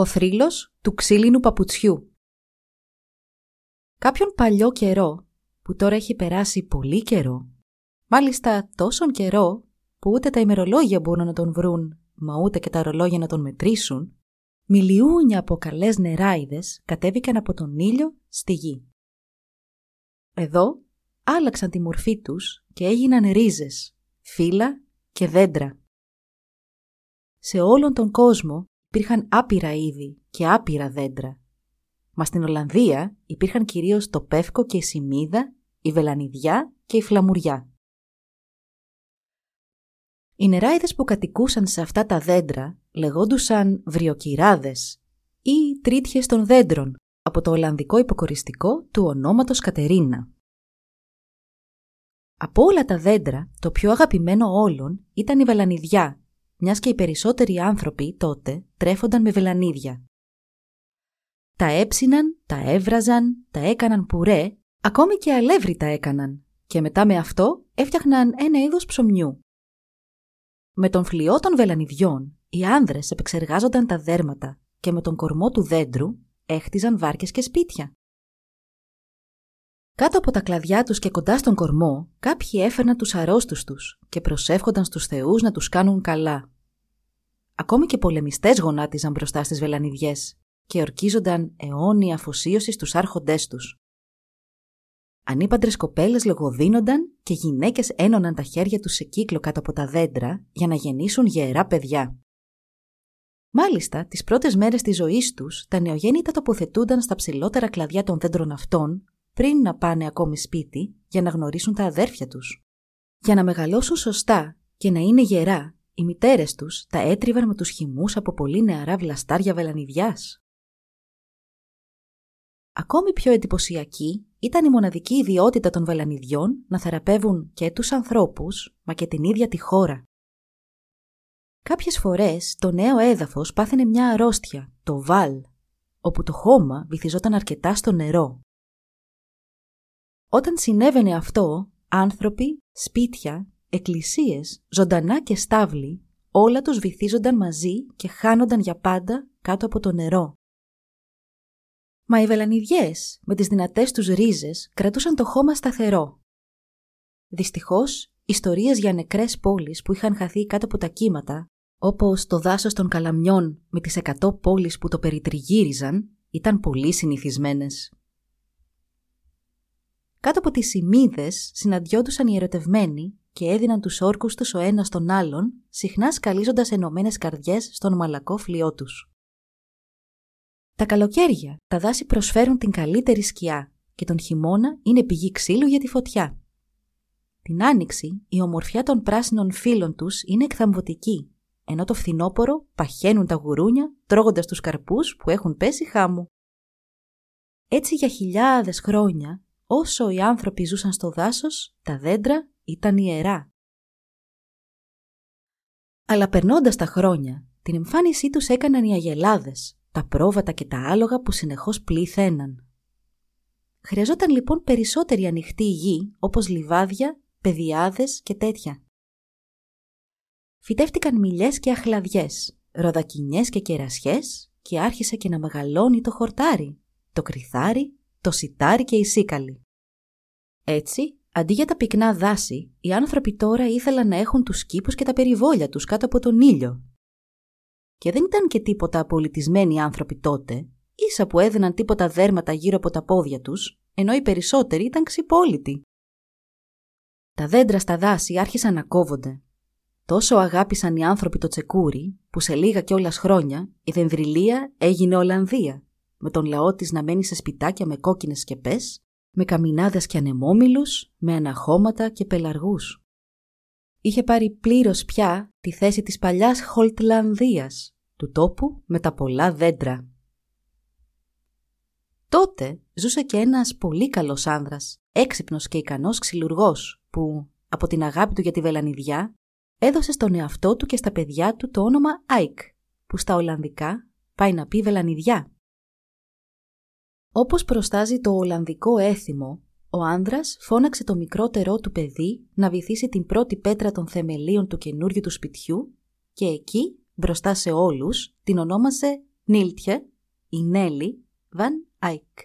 Ο θρύλος του ξύλινου παπουτσιού Κάποιον παλιό καιρό, που τώρα έχει περάσει πολύ καιρό, μάλιστα τόσον καιρό που ούτε τα ημερολόγια μπορούν να τον βρουν, μα ούτε και τα ρολόγια να τον μετρήσουν, μιλιούνια από καλές νεράιδες κατέβηκαν από τον ήλιο στη γη. Εδώ άλλαξαν τη μορφή τους και έγιναν ρίζες, φύλλα και δέντρα. Σε όλον τον κόσμο υπήρχαν άπειρα είδη και άπειρα δέντρα. Μα στην Ολλανδία υπήρχαν κυρίως το πεύκο και η σημίδα, η βελανιδιά και η φλαμουριά. Οι νεράιδες που κατοικούσαν σε αυτά τα δέντρα λεγόντουσαν βριοκυράδες ή τρίτιες των δέντρων από το Ολλανδικό υποκοριστικό του ονόματος Κατερίνα. Από όλα τα δέντρα, το πιο αγαπημένο όλων ήταν η βελανιδιά, μιας και οι περισσότεροι άνθρωποι τότε τρέφονταν με βελανίδια. Τα έψιναν, τα έβραζαν, τα έκαναν πουρέ, ακόμη και αλεύρι τα έκαναν και μετά με αυτό έφτιαχναν ένα είδος ψωμιού. Με τον φλοιό των βελανιδιών, οι άνδρες επεξεργάζονταν τα δέρματα και με τον κορμό του δέντρου έχτιζαν βάρκες και σπίτια. Κάτω από τα κλαδιά τους και κοντά στον κορμό, κάποιοι έφερναν τους αρρώστους τους και προσεύχονταν στους θεούς να τους κάνουν καλά. Ακόμη και πολεμιστές γονάτιζαν μπροστά στις βελανιδιές και ορκίζονταν αιώνια αφοσίωση στους άρχοντές τους. Ανήπαντρες κοπέλες λογοδίνονταν και γυναίκες ένωναν τα χέρια τους σε κύκλο κάτω από τα δέντρα για να γεννήσουν γερά παιδιά. Μάλιστα, τις πρώτες μέρες της ζωής τους, τα νεογέννητα τοποθετούνταν στα ψηλότερα κλαδιά των δέντρων αυτών πριν να πάνε ακόμη σπίτι για να γνωρίσουν τα αδέρφια τους. Για να μεγαλώσουν σωστά και να είναι γερά, οι μητέρες τους τα έτριβαν με τους χυμούς από πολύ νεαρά βλαστάρια βελανιδιάς. Ακόμη πιο εντυπωσιακή ήταν η μοναδική ιδιότητα των βελανιδιών να θεραπεύουν και τους ανθρώπους, μα και την ίδια τη χώρα. Κάποιες φορές το νέο έδαφος πάθαινε μια αρρώστια, το βάλ, όπου το χώμα βυθιζόταν αρκετά στο νερό. Όταν συνέβαινε αυτό, άνθρωποι, σπίτια, εκκλησίες, ζωντανά και στάβλοι, όλα τους βυθίζονταν μαζί και χάνονταν για πάντα κάτω από το νερό. Μα οι βελανιδιές με τις δυνατές τους ρίζες κρατούσαν το χώμα σταθερό. Δυστυχώς, ιστορίες για νεκρές πόλεις που είχαν χαθεί κάτω από τα κύματα, όπως το δάσος των Καλαμιών με τις εκατό πόλεις που το περιτριγύριζαν, ήταν πολύ συνηθισμένες. Κάτω από τις σημίδες συναντιόντουσαν οι ερωτευμένοι και έδιναν τους όρκους τους ο ένας τον άλλον, συχνά σκαλίζοντας ενωμένες καρδιές στον μαλακό φλοιό τους. Τα καλοκαίρια τα δάση προσφέρουν την καλύτερη σκιά και τον χειμώνα είναι πηγή ξύλου για τη φωτιά. Την άνοιξη η ομορφιά των πράσινων φύλων τους είναι εκθαμβωτική, ενώ το φθινόπορο παχαίνουν τα γουρούνια τρώγοντας τους καρπούς που έχουν πέσει χάμου. Έτσι για χιλιάδες χρόνια όσο οι άνθρωποι ζούσαν στο δάσος, τα δέντρα ήταν ιερά. Αλλά περνώντας τα χρόνια, την εμφάνισή τους έκαναν οι αγελάδες, τα πρόβατα και τα άλογα που συνεχώς πλήθαιναν. Χρειαζόταν λοιπόν περισσότερη ανοιχτή γη, όπως λιβάδια, πεδιάδες και τέτοια. Φυτεύτηκαν μιλιές και αχλαδιές, ροδακινιές και κερασιές και άρχισε και να μεγαλώνει το χορτάρι, το κρυθάρι το σιτάρι και η σίκαλη. Έτσι, αντί για τα πυκνά δάση, οι άνθρωποι τώρα ήθελαν να έχουν τους κήπους και τα περιβόλια τους κάτω από τον ήλιο. Και δεν ήταν και τίποτα απολυτισμένοι άνθρωποι τότε, ίσα που έδιναν τίποτα δέρματα γύρω από τα πόδια τους, ενώ οι περισσότεροι ήταν ξυπόλυτοι. Τα δέντρα στα δάση άρχισαν να κόβονται. Τόσο αγάπησαν οι άνθρωποι το τσεκούρι, που σε λίγα κιόλας χρόνια η δενδριλία έγινε Ολλανδία με τον λαό της να μένει σε σπιτάκια με κόκκινες σκεπές, με καμινάδες και ανεμόμυλους, με αναχώματα και πελαργούς. Είχε πάρει πλήρως πια τη θέση της παλιάς Χολτλανδίας, του τόπου με τα πολλά δέντρα. Τότε ζούσε και ένας πολύ καλός άνδρας, έξυπνος και ικανός ξυλουργός, που, από την αγάπη του για τη βελανιδιά, έδωσε στον εαυτό του και στα παιδιά του το όνομα Άικ, που στα Ολλανδικά πάει να πει βελανιδιά. Όπως προστάζει το Ολλανδικό έθιμο, ο άνδρας φώναξε το μικρότερό του παιδί να βυθίσει την πρώτη πέτρα των θεμελίων του καινούριου του σπιτιού και εκεί, μπροστά σε όλους, την ονόμασε Νίλτιε, η Νέλη, Βαν Άικ.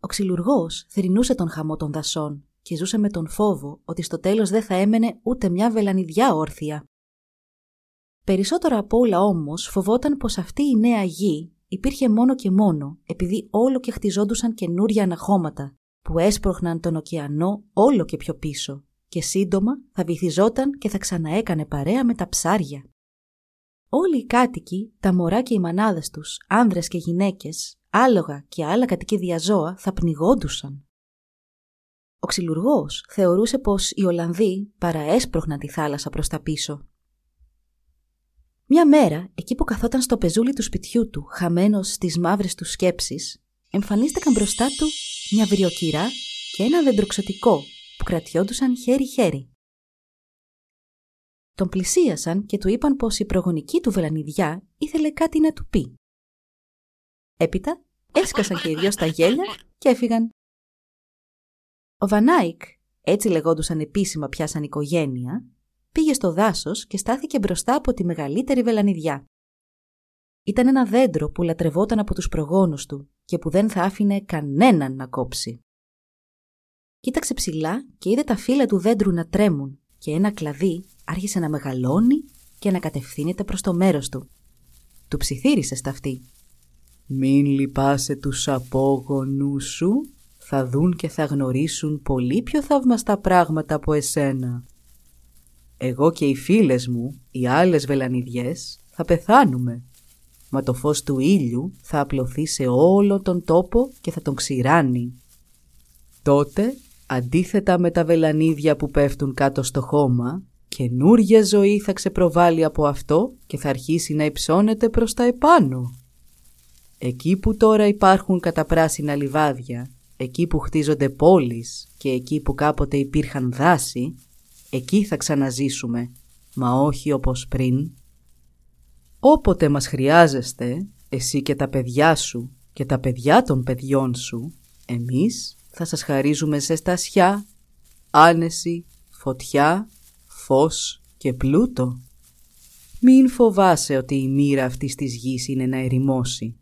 Ο ξυλουργός θρυνούσε τον χαμό των δασών και ζούσε με τον φόβο ότι στο τέλος δεν θα έμενε ούτε μια βελανιδιά όρθια. Περισσότερο απ' όλα όμως φοβόταν πως αυτή η νέα γη υπήρχε μόνο και μόνο επειδή όλο και χτιζόντουσαν καινούρια αναχώματα που έσπροχναν τον ωκεανό όλο και πιο πίσω και σύντομα θα βυθιζόταν και θα ξαναέκανε παρέα με τα ψάρια. Όλοι οι κάτοικοι, τα μωρά και οι μανάδες τους, άνδρες και γυναίκες, άλογα και άλλα κατοικίδια ζώα θα πνιγόντουσαν. Ο ξυλουργός θεωρούσε πως οι Ολλανδοί παραέσπροχναν τη θάλασσα προς τα πίσω. Μια μέρα, εκεί που καθόταν στο πεζούλι του σπιτιού του, χαμένος στις μαύρες του σκέψεις, εμφανίστηκαν μπροστά του μια βριοκυρά και ένα δεντροξωτικό που κρατιόντουσαν χέρι-χέρι. Τον πλησίασαν και του είπαν πως η προγονική του βελανιδιά ήθελε κάτι να του πει. Έπειτα έσκασαν και οι δυο στα γέλια και έφυγαν. Ο Βανάικ, έτσι λεγόντουσαν επίσημα πια σαν οικογένεια, πήγε στο δάσος και στάθηκε μπροστά από τη μεγαλύτερη βελανιδιά. Ήταν ένα δέντρο που λατρευόταν από τους προγόνους του και που δεν θα άφηνε κανέναν να κόψει. Κοίταξε ψηλά και είδε τα φύλλα του δέντρου να τρέμουν και ένα κλαδί άρχισε να μεγαλώνει και να κατευθύνεται προς το μέρος του. Του ψιθύρισε στα αυτή. «Μην λυπάσαι τους απόγονούς σου, θα δουν και θα γνωρίσουν πολύ πιο θαυμαστά πράγματα από εσένα. Εγώ και οι φίλες μου, οι άλλες βελανιδιές, θα πεθάνουμε. Μα το φως του ήλιου θα απλωθεί σε όλο τον τόπο και θα τον ξηράνει. Τότε, αντίθετα με τα βελανίδια που πέφτουν κάτω στο χώμα, καινούργια ζωή θα ξεπροβάλλει από αυτό και θα αρχίσει να υψώνεται προς τα επάνω. Εκεί που τώρα υπάρχουν καταπράσινα λιβάδια, εκεί που χτίζονται πόλεις και εκεί που κάποτε υπήρχαν δάση, εκεί θα ξαναζήσουμε, μα όχι όπως πριν. Όποτε μας χρειάζεστε, εσύ και τα παιδιά σου και τα παιδιά των παιδιών σου, εμείς θα σας χαρίζουμε ζεστασιά, άνεση, φωτιά, φως και πλούτο. Μην φοβάσαι ότι η μοίρα αυτής της γης είναι να ερημώσει.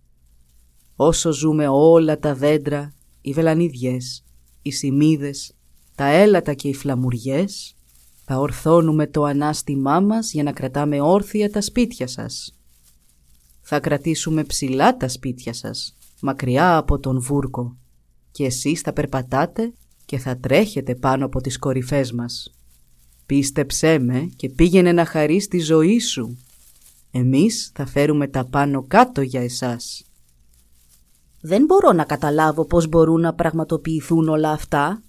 Όσο ζούμε όλα τα δέντρα, οι βελανίδιες, οι σημίδες, τα έλατα και οι φλαμουριές, θα ορθώνουμε το ανάστημά μας για να κρατάμε όρθια τα σπίτια σας. Θα κρατήσουμε ψηλά τα σπίτια σας, μακριά από τον βούρκο, και εσείς θα περπατάτε και θα τρέχετε πάνω από τις κορυφές μας. Πίστεψέ με και πήγαινε να χαρείς τη ζωή σου. Εμείς θα φέρουμε τα πάνω κάτω για εσάς. «Δεν μπορώ να καταλάβω πώς μπορούν να πραγματοποιηθούν όλα αυτά»,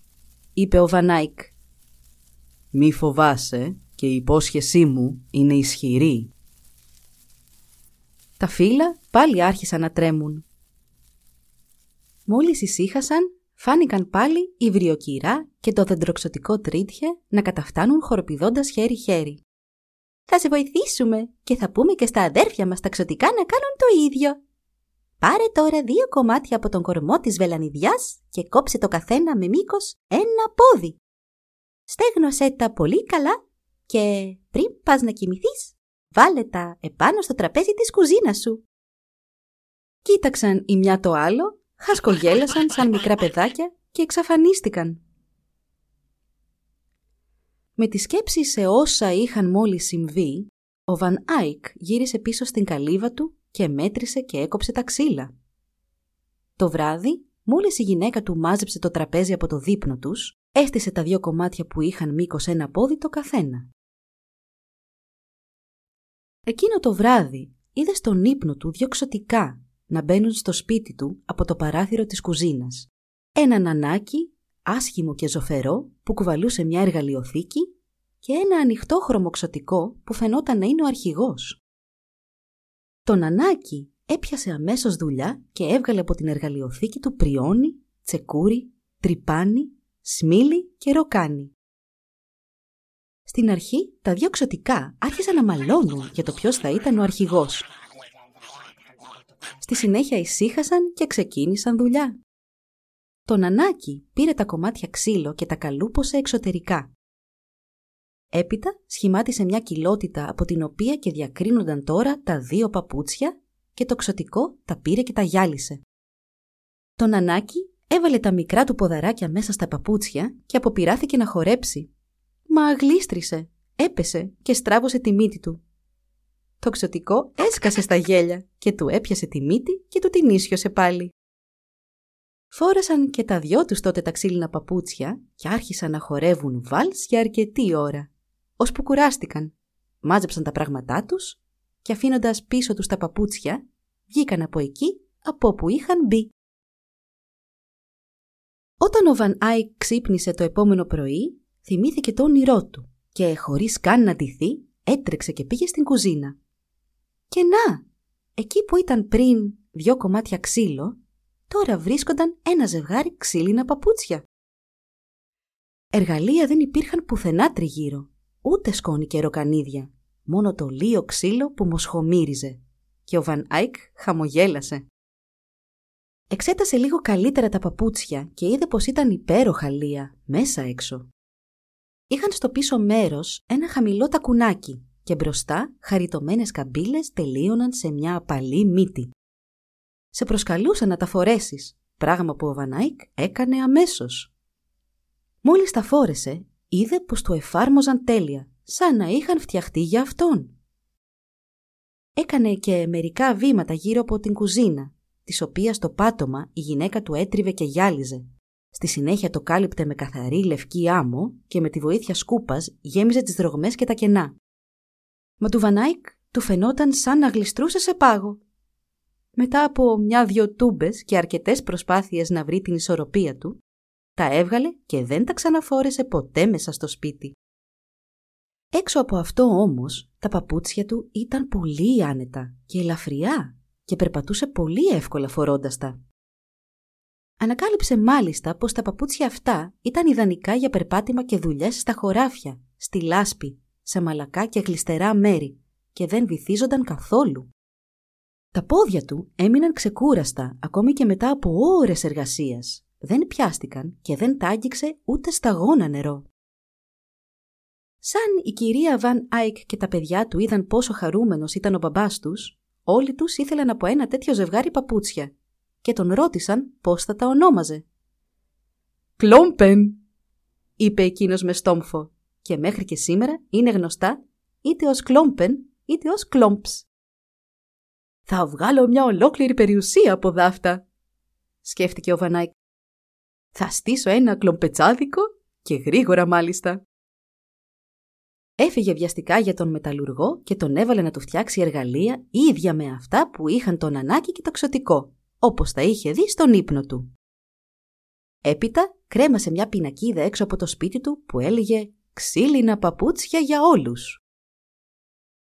είπε ο Βανάικ. Μη φοβάσαι και η υπόσχεσή μου είναι ισχυρή. Τα φύλλα πάλι άρχισαν να τρέμουν. Μόλις ησύχασαν, φάνηκαν πάλι η βριοκυρά και το δεντροξωτικό τρίτιε να καταφτάνουν χοροπηδώντας χέρι-χέρι. «Θα σε βοηθήσουμε και θα πούμε και στα αδέρφια μας τα ξωτικά να κάνουν το ίδιο», Πάρε τώρα δύο κομμάτια από τον κορμό της βελανιδιάς και κόψε το καθένα με μήκος ένα πόδι. Στέγνωσέ τα πολύ καλά και πριν πας να κοιμηθείς, βάλε τα επάνω στο τραπέζι της κουζίνας σου. Κοίταξαν η μια το άλλο, χασκογέλασαν σαν μικρά παιδάκια και εξαφανίστηκαν. Με τη σκέψη σε όσα είχαν μόλις συμβεί, ο Βαν Άικ γύρισε πίσω στην καλύβα του και μέτρησε και έκοψε τα ξύλα. Το βράδυ, μόλις η γυναίκα του μάζεψε το τραπέζι από το δείπνο τους, έστησε τα δύο κομμάτια που είχαν μήκος ένα πόδι το καθένα. Εκείνο το βράδυ είδε στον ύπνο του δυο ξωτικά να μπαίνουν στο σπίτι του από το παράθυρο της κουζίνας. Ένα νανάκι, άσχημο και ζωφερό, που κουβαλούσε μια εργαλειοθήκη και ένα ανοιχτό χρωμοξωτικό που φαινόταν να είναι ο αρχηγός. Το νανάκι έπιασε αμέσως δουλειά και έβγαλε από την εργαλειοθήκη του πριόνι, τσεκούρι, τρυπάνι, σμίλι και ροκάνι. Στην αρχή τα δύο ξωτικά άρχισαν να μαλώνουν για το ποιος θα ήταν ο αρχηγός. Στη συνέχεια ησύχασαν και ξεκίνησαν δουλειά. Το νανάκι πήρε τα κομμάτια ξύλο και τα καλούπωσε εξωτερικά. Έπειτα σχημάτισε μια κοιλότητα από την οποία και διακρίνονταν τώρα τα δύο παπούτσια και το ξωτικό τα πήρε και τα γυάλισε. Το νανάκι έβαλε τα μικρά του ποδαράκια μέσα στα παπούτσια και αποπειράθηκε να χορέψει. Μα γλίστρισε, έπεσε και στράβωσε τη μύτη του. Το ξωτικό έσκασε στα γέλια και του έπιασε τη μύτη και του την ίσιοσε πάλι. Φόρασαν και τα δυο τους τότε τα ξύλινα παπούτσια και άρχισαν να χορεύουν βάλς για αρκετή ώρα, ώσπου κουράστηκαν. Μάζεψαν τα πράγματά τους και αφήνοντας πίσω τους τα παπούτσια, βγήκαν από εκεί από όπου είχαν μπει. Όταν ο Βαν Άικ ξύπνησε το επόμενο πρωί, θυμήθηκε το όνειρό του και χωρίς καν να ντυθεί, έτρεξε και πήγε στην κουζίνα. Και να, εκεί που ήταν πριν δυο κομμάτια ξύλο, τώρα βρίσκονταν ένα ζευγάρι ξύλινα παπούτσια. Εργαλεία δεν υπήρχαν πουθενά τριγύρω, ούτε σκόνη και ροκανίδια, μόνο το λείο ξύλο που μοσχομύριζε. Και ο Βαν Άικ χαμογέλασε. Εξέτασε λίγο καλύτερα τα παπούτσια και είδε πως ήταν υπέροχα λία, μέσα έξω. Είχαν στο πίσω μέρος ένα χαμηλό τακουνάκι και μπροστά χαριτωμένες καμπύλες τελείωναν σε μια απαλή μύτη. Σε προσκαλούσαν να τα φορέσεις, πράγμα που ο Βανάικ έκανε αμέσως. Μόλις τα φόρεσε, είδε πως το εφάρμοζαν τέλεια, σαν να είχαν φτιαχτεί για αυτόν. Έκανε και μερικά βήματα γύρω από την κουζίνα, της οποίας το πάτωμα η γυναίκα του έτριβε και γυάλιζε. Στη συνέχεια το κάλυπτε με καθαρή λευκή άμμο και με τη βοήθεια σκούπας γέμιζε τις δρογμές και τα κενά. Μα του Βανάικ του φαινόταν σαν να γλιστρούσε σε πάγο. Μετά από μια-δυο τούμπες και αρκετές προσπάθειες να βρει την ισορροπία του, τα έβγαλε και δεν τα ξαναφόρεσε ποτέ μέσα στο σπίτι. Έξω από αυτό όμως, τα παπούτσια του ήταν πολύ άνετα και ελαφριά και περπατούσε πολύ εύκολα φορώντας τα. Ανακάλυψε μάλιστα πως τα παπούτσια αυτά ήταν ιδανικά για περπάτημα και δουλειές στα χωράφια, στη λάσπη, σε μαλακά και γλιστερά μέρη και δεν βυθίζονταν καθόλου. Τα πόδια του έμειναν ξεκούραστα ακόμη και μετά από ώρες εργασίας. Δεν πιάστηκαν και δεν τ' άγγιξε ούτε σταγόνα νερό. Σαν η κυρία Βαν Άικ και τα παιδιά του είδαν πόσο χαρούμενος ήταν ο μπαμπάς τους, όλοι τους ήθελαν από ένα τέτοιο ζευγάρι παπούτσια και τον ρώτησαν πώς θα τα ονόμαζε. «Κλόμπεν», είπε εκείνος με στόμφο και μέχρι και σήμερα είναι γνωστά είτε ως Κλόμπεν είτε ως Κλόμπς. «Θα βγάλω μια ολόκληρη περιουσία από δαύτα», σκέφτηκε ο Βαν Άικ. «Θα στήσω ένα κλομπετσάδικο και γρήγορα μάλιστα». Έφυγε βιαστικά για τον μεταλλουργό και τον έβαλε να του φτιάξει εργαλεία ίδια με αυτά που είχαν τον Ανάκη και το ξωτικό, όπως τα είχε δει στον ύπνο του. Έπειτα κρέμασε μια πινακίδα έξω από το σπίτι του που έλεγε «Ξύλινα παπούτσια για όλους».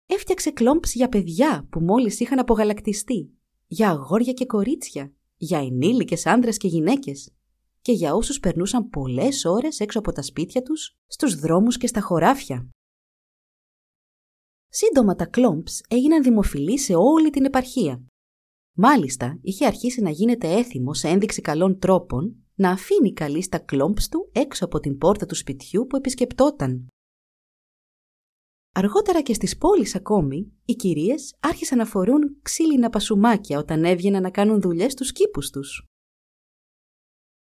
Έφτιαξε κλόμπς για παιδιά που μόλις είχαν απογαλακτιστεί, για αγόρια και κορίτσια, για ενήλικες άνδρες και γυναίκες και για όσους περνούσαν πολλές ώρες έξω από τα σπίτια τους, στους δρόμους και στα χωράφια. Σύντομα τα κλόμπς έγιναν δημοφιλή σε όλη την επαρχία. Μάλιστα, είχε αρχίσει να γίνεται έθιμο σε ένδειξη καλών τρόπων να αφήνει καλή στα κλόμπς του έξω από την πόρτα του σπιτιού που επισκεπτόταν. Αργότερα και στις πόλεις ακόμη, οι κυρίες άρχισαν να φορούν ξύλινα πασουμάκια όταν έβγαιναν να κάνουν δουλειές στους κήπους τους.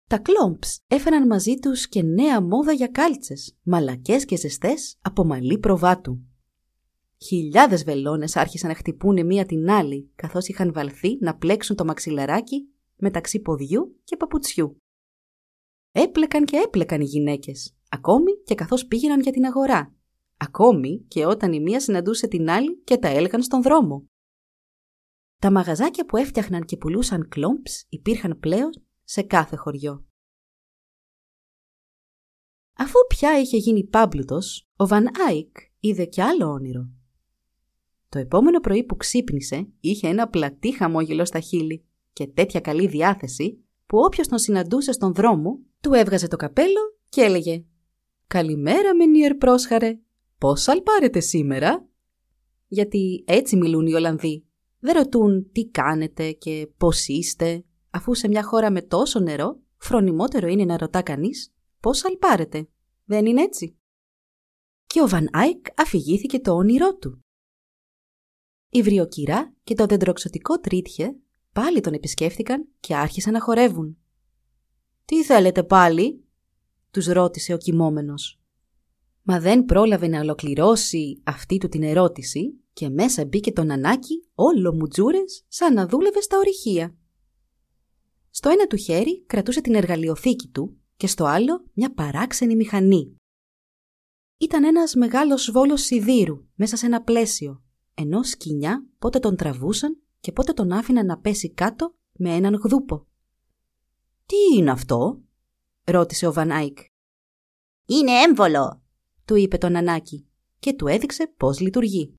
Τα κλόμπς έφεραν μαζί τους και νέα μόδα για κάλτσες, μαλακές και ζεστές από μαλλί προβάτου. Χιλιάδες βελόνες άρχισαν να χτυπούν μία την άλλη, καθώς είχαν βαλθεί να πλέξουν το μαξιλαράκι μεταξύ ποδιού και παπουτσιού. Έπλεκαν και έπλεκαν οι γυναίκες, ακόμη και καθώς πήγαιναν για την αγορά, ακόμη και όταν η μία συναντούσε την άλλη και τα έλεγαν στον δρόμο. Τα μαγαζάκια που έφτιαχναν και πουλούσαν κλόμπς υπήρχαν πλέον σε κάθε χωριό. Αφού πια είχε γίνει πάμπλουτος, ο Βαν Άικ είδε κι άλλο όνειρο. Το επόμενο πρωί που ξύπνησε είχε ένα πλατή χαμόγελο στα χείλη και τέτοια καλή διάθεση που όποιος τον συναντούσε στον δρόμο του έβγαζε το καπέλο και έλεγε «Καλημέρα Μενίερ Πρόσχαρε, πώς αλπάρετε σήμερα» Γιατί έτσι μιλούν οι Ολλανδοί. Δεν ρωτούν τι κάνετε και πώς είστε, αφού σε μια χώρα με τόσο νερό φρονιμότερο είναι να ρωτά κανείς πώς αλπάρετε. Δεν είναι έτσι. Και ο Βαν Άικ αφηγήθηκε το όνειρό του. Η βριοκυρά και το δεντροξωτικό τρίτιε πάλι τον επισκέφθηκαν και άρχισαν να χορεύουν. «Τι θέλετε πάλι» τους ρώτησε ο κοιμόμενος. Μα δεν πρόλαβε να ολοκληρώσει αυτή του την ερώτηση και μέσα μπήκε το νανάκι όλο μουτζούρες σαν να δούλευε στα ορυχεία. Στο ένα του χέρι κρατούσε την εργαλειοθήκη του και στο άλλο μια παράξενη μηχανή. Ήταν ένας μεγάλος βόλος σιδήρου μέσα σε ένα πλαίσιο, ενώ σκοινιά πότε τον τραβούσαν και πότε τον άφηναν να πέσει κάτω με έναν γδούπο. «Τι είναι αυτό» ρώτησε ο Βανάικ. «Είναι έμβολο» του είπε το νανάκι και του έδειξε πώς λειτουργεί.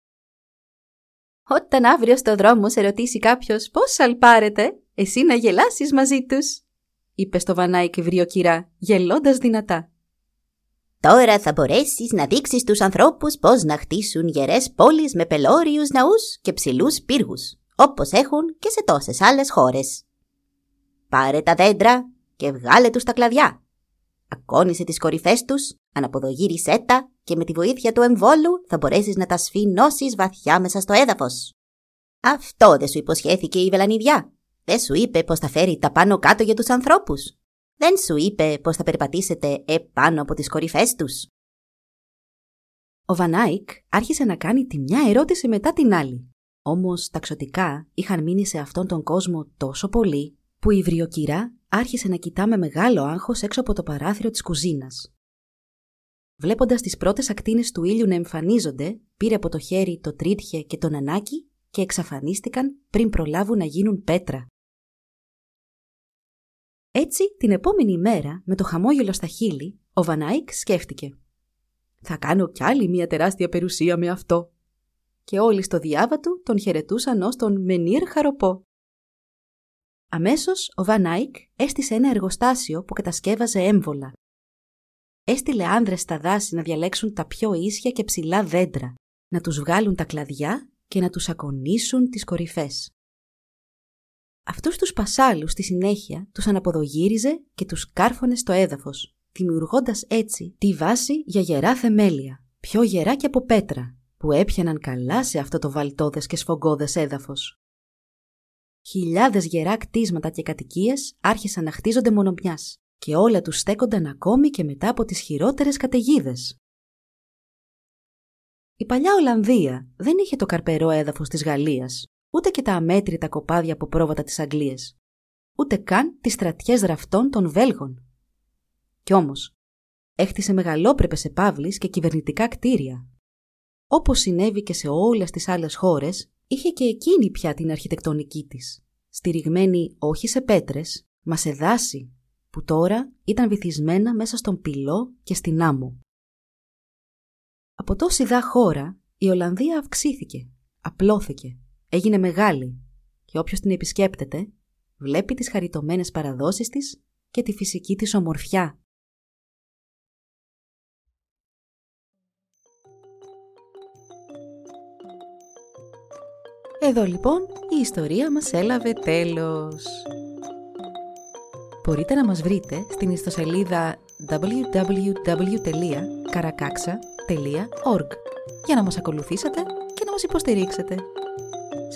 Όταν αύριο στο δρόμο σε ρωτήσει κάποιος πώς σαλπάρετε, εσύ να γελάσεις μαζί τους, είπε στο βανάικ βριοκυρά, γελώντας δυνατά. Τώρα θα μπορέσεις να δείξεις στου ανθρώπους πώς να χτίσουν γερές πόλεις με πελώριους ναούς και ψηλούς πύργους, όπως έχουν και σε τόσες άλλες χώρες. Πάρε τα δέντρα και βγάλε τους τα κλαδιά. Ακόνισε τις κορυφές τους, αναποδογύρισέ τα και με τη βοήθεια του εμβόλου θα μπορέσεις να τα σφινώσεις βαθιά μέσα στο έδαφος. Αυτό δεν σου υποσχέθηκε η βελανιδιά. Δεν σου είπε πως θα φέρει τα πάνω κάτω για τους ανθρώπους. Δεν σου είπε πως θα περπατήσετε επάνω από τις κορυφές τους; Ο Βανάικ άρχισε να κάνει τη μια ερώτηση μετά την άλλη. Όμως τα ξωτικά είχαν μείνει σε αυτόν τον κόσμο τόσο πολύ που η βριοκυρά άρχισε να κοιτά με μεγάλο άγχος έξω από το παράθυρο της κουζίνας. Βλέποντας τις πρώτες ακτίνες του ήλιου να εμφανίζονται, πήρε από το χέρι το τρίτχε και τον ανάκι και εξαφανίστηκαν πριν προλάβουν να γίνουν πέτρα. Έτσι, την επόμενη μέρα, με το χαμόγελο στα χείλη, ο Βανάικ σκέφτηκε. «Θα κάνω κι άλλη μια τεράστια περουσία με αυτό». Και όλοι στο διάβα του τον χαιρετούσαν ως τον Μενίρ Χαροπό. Αμέσως, ο Βανάικ έστησε ένα εργοστάσιο που κατασκεύαζε έμβολα έστειλε άνδρες στα δάση να διαλέξουν τα πιο ίσια και ψηλά δέντρα, να τους βγάλουν τα κλαδιά και να τους ακονίσουν τις κορυφές. Αυτούς τους πασάλους στη συνέχεια τους αναποδογύριζε και τους κάρφωνε στο έδαφος, δημιουργώντας έτσι τη βάση για γερά θεμέλια, πιο γερά και από πέτρα, που έπιαναν καλά σε αυτό το βαλτόδες και σφογγόδες έδαφος. Χιλιάδες γερά κτίσματα και κατοικίες άρχισαν να χτίζονται μονομιάς, και όλα τους στέκονταν ακόμη και μετά από τις χειρότερες καταιγίδες. Η παλιά Ολλανδία δεν είχε το καρπερό έδαφος της Γαλλίας, ούτε και τα αμέτρητα κοπάδια από πρόβατα της Αγγλίας, ούτε καν τις στρατιές ραφτών των Βέλγων. Κι όμως, έχτισε μεγαλόπρεπες επαύλεις και κυβερνητικά κτίρια. Όπως συνέβη και σε όλες τις άλλες χώρες, είχε και εκείνη πια την αρχιτεκτονική της, στηριγμένη όχι σε πέτρες, μα σε δάση που τώρα ήταν βυθισμένα μέσα στον πυλό και στην άμμο. Από τόση δά χώρα η Ολλανδία αυξήθηκε, απλώθηκε, έγινε μεγάλη και όποιος την επισκέπτεται βλέπει τις χαριτωμένες παραδόσεις της και τη φυσική της ομορφιά. Εδώ λοιπόν η ιστορία μας έλαβε τέλος μπορείτε να μας βρείτε στην ιστοσελίδα www.karakaksa.org για να μας ακολουθήσετε και να μας υποστηρίξετε.